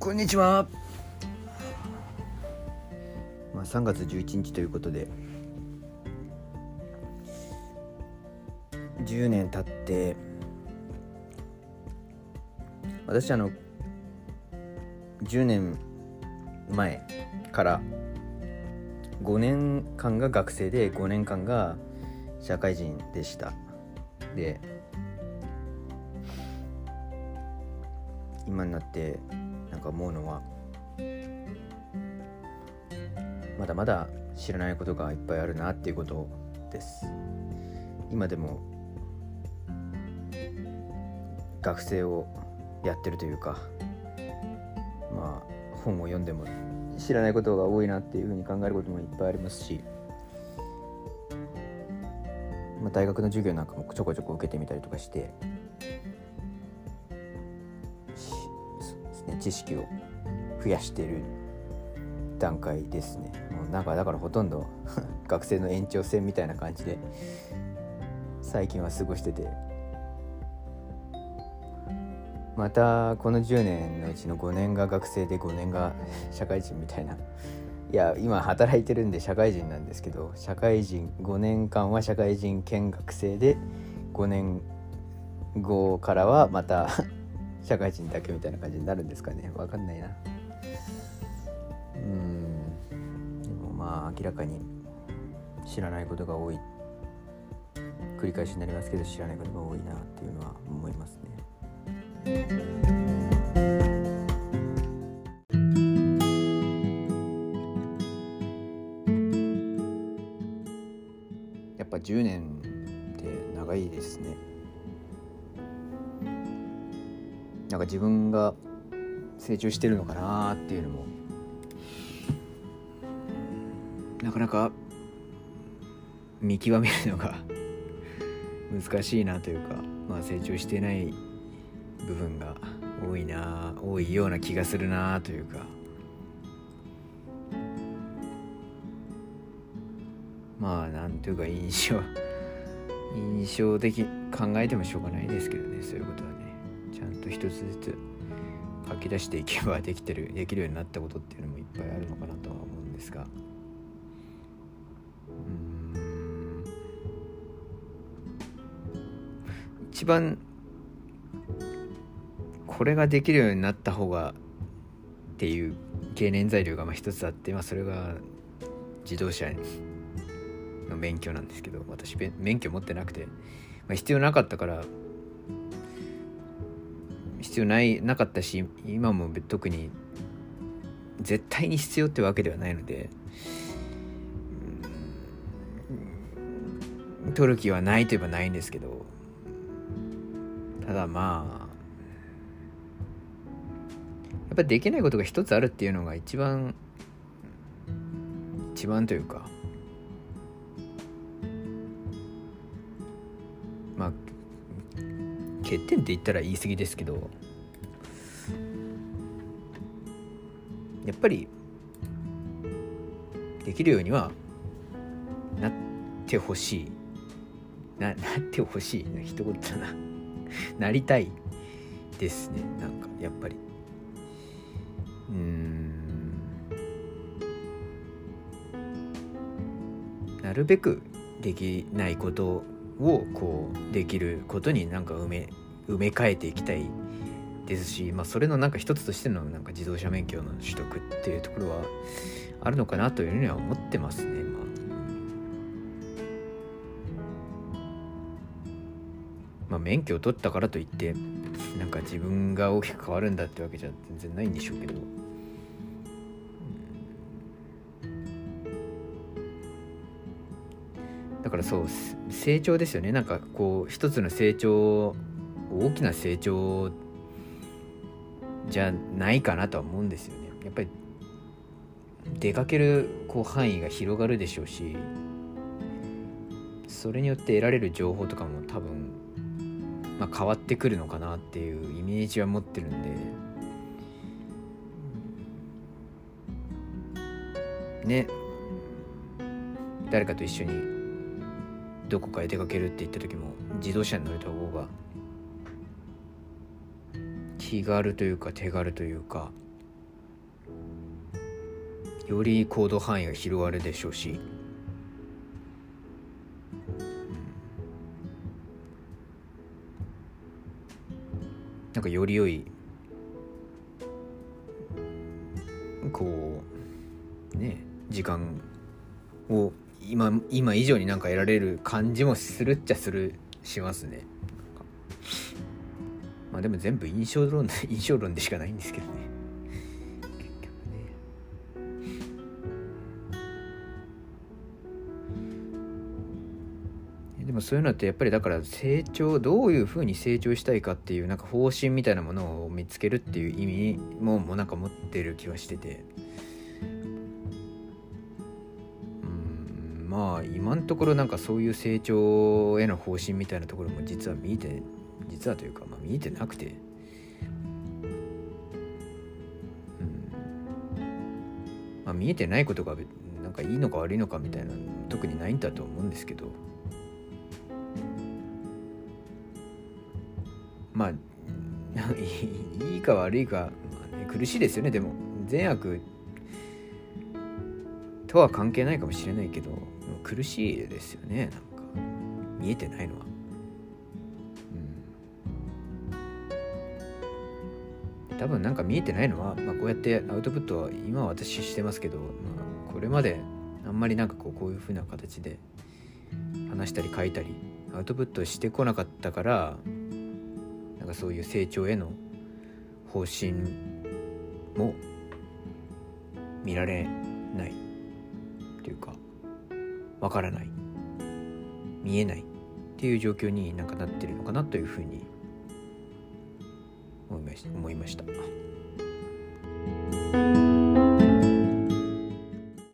こんにちは。まあ、3月11日ということで。10年経って。私あの10年前から5年間が学生で5年間が社会人でした。で今になってなんか思うのはまだまだ知らないことがいっぱいあるなっていうことです。今でも学生をやってるというかまあ本を読んでも知らないことが多いなっていうふうに考えることもいっぱいありますし、まあ、大学の授業なんかもちょこちょこ受けてみたりとかして知識を増やしてる段階ですね。もうなんかだからほとんど 学生の延長戦みたいな感じで最近は過ごしてて。またこの10年のうちの5年が学生で5年が社会人みたいな。いや今働いてるんで社会人なんですけど社会人5年間は社会人見学生で5年後からはまた社会人だけみたいな感じになるんですかね。わかんないな。うん。でもまあ明らかに知らないことが多い。繰り返しになりますけど知らないことが多いなっていうのは思いますね。やっぱ10年って長いですね。なんか自分が成長してるのかなっていうのも。なかなか見極めるのが 難しいなというか、まあ、成長してない部分が多いな多いような気がするなというか。まあなんというか印象印象的考えてもしょうがないですけどねそういうことはね。ちゃんと一つずつ書き出していけばできてるできるようになったことっていうのもいっぱいあるのかなとは思うんですが。うん。一番これができるようになった方がっていう経年材料がまあ一つあって、まあ、それが自動車の免許なんですけど私免許持ってなくて、まあ、必要なかったから必要ないなかったし今も特に絶対に必要ってわけではないので取る気はないといえばないんですけどただまあやっぱできないことが一つあるっていうのが一番一番というか欠点って言ったら言い過ぎですけどやっぱりできるようにはなってほしい。な なってほしいな一言だな。なりたいですねなんかやっぱり。うん。なるべくできないことをこうできることになんか埋め埋め替えていきたいですし、まあ、それのなんか一つとしてのなんか自動車免許の取得っていうところはあるのかなというふうには思ってますね。まあまあ、免許を取ったからといってなんか自分が大きく変わるんだってわけじゃ全然ないんでしょうけど。だからそう成長ですよねなんかこう一つの成長大きな成長じゃないかなとは思うんですよね。やっぱり出かけるこう範囲が広がるでしょうしそれによって得られる情報とかも多分、まあ、変わってくるのかなっていうイメージは持ってるんで。ね。誰かと一緒にどこかへ出かけるって言った時も自動車に乗れた方が気軽というか手軽というかより行動範囲が広がるでしょうし、なんかより良いこうね時間を今今以上になんか得られる感じもするっちゃするしますね。あでも全部印象論 印象論でしかないんですけどね。結局ね。でもそういうのってやっぱりだから成長どういうふうに成長したいかっていうなんか方針みたいなものを見つけるっていう意味ももうなんか持ってる気はしてて。まあ今のところなんかそういう成長への方針みたいなところも実は見えて実はというか、まあ、見えてなくて、うん。まあ、見えてないことがなんかいいのか悪いのかみたいな特にないんだと思うんですけど。まあ いいか悪いか、まあね、苦しいですよねでも。善悪とは関係ないかもしれないけど苦しいですよねなんか。見えてないのは。多分なんか見えてないのは、まあ、こうやってアウトプットは今は私してますけど、まあ、これまであんまりなんかこうこういう風な形で話したり書いたりアウトプットしてこなかったからなんかそういう成長への方針も見られないというかわからない見えないっていう状況になんかなってるのかなというふうに。思いました。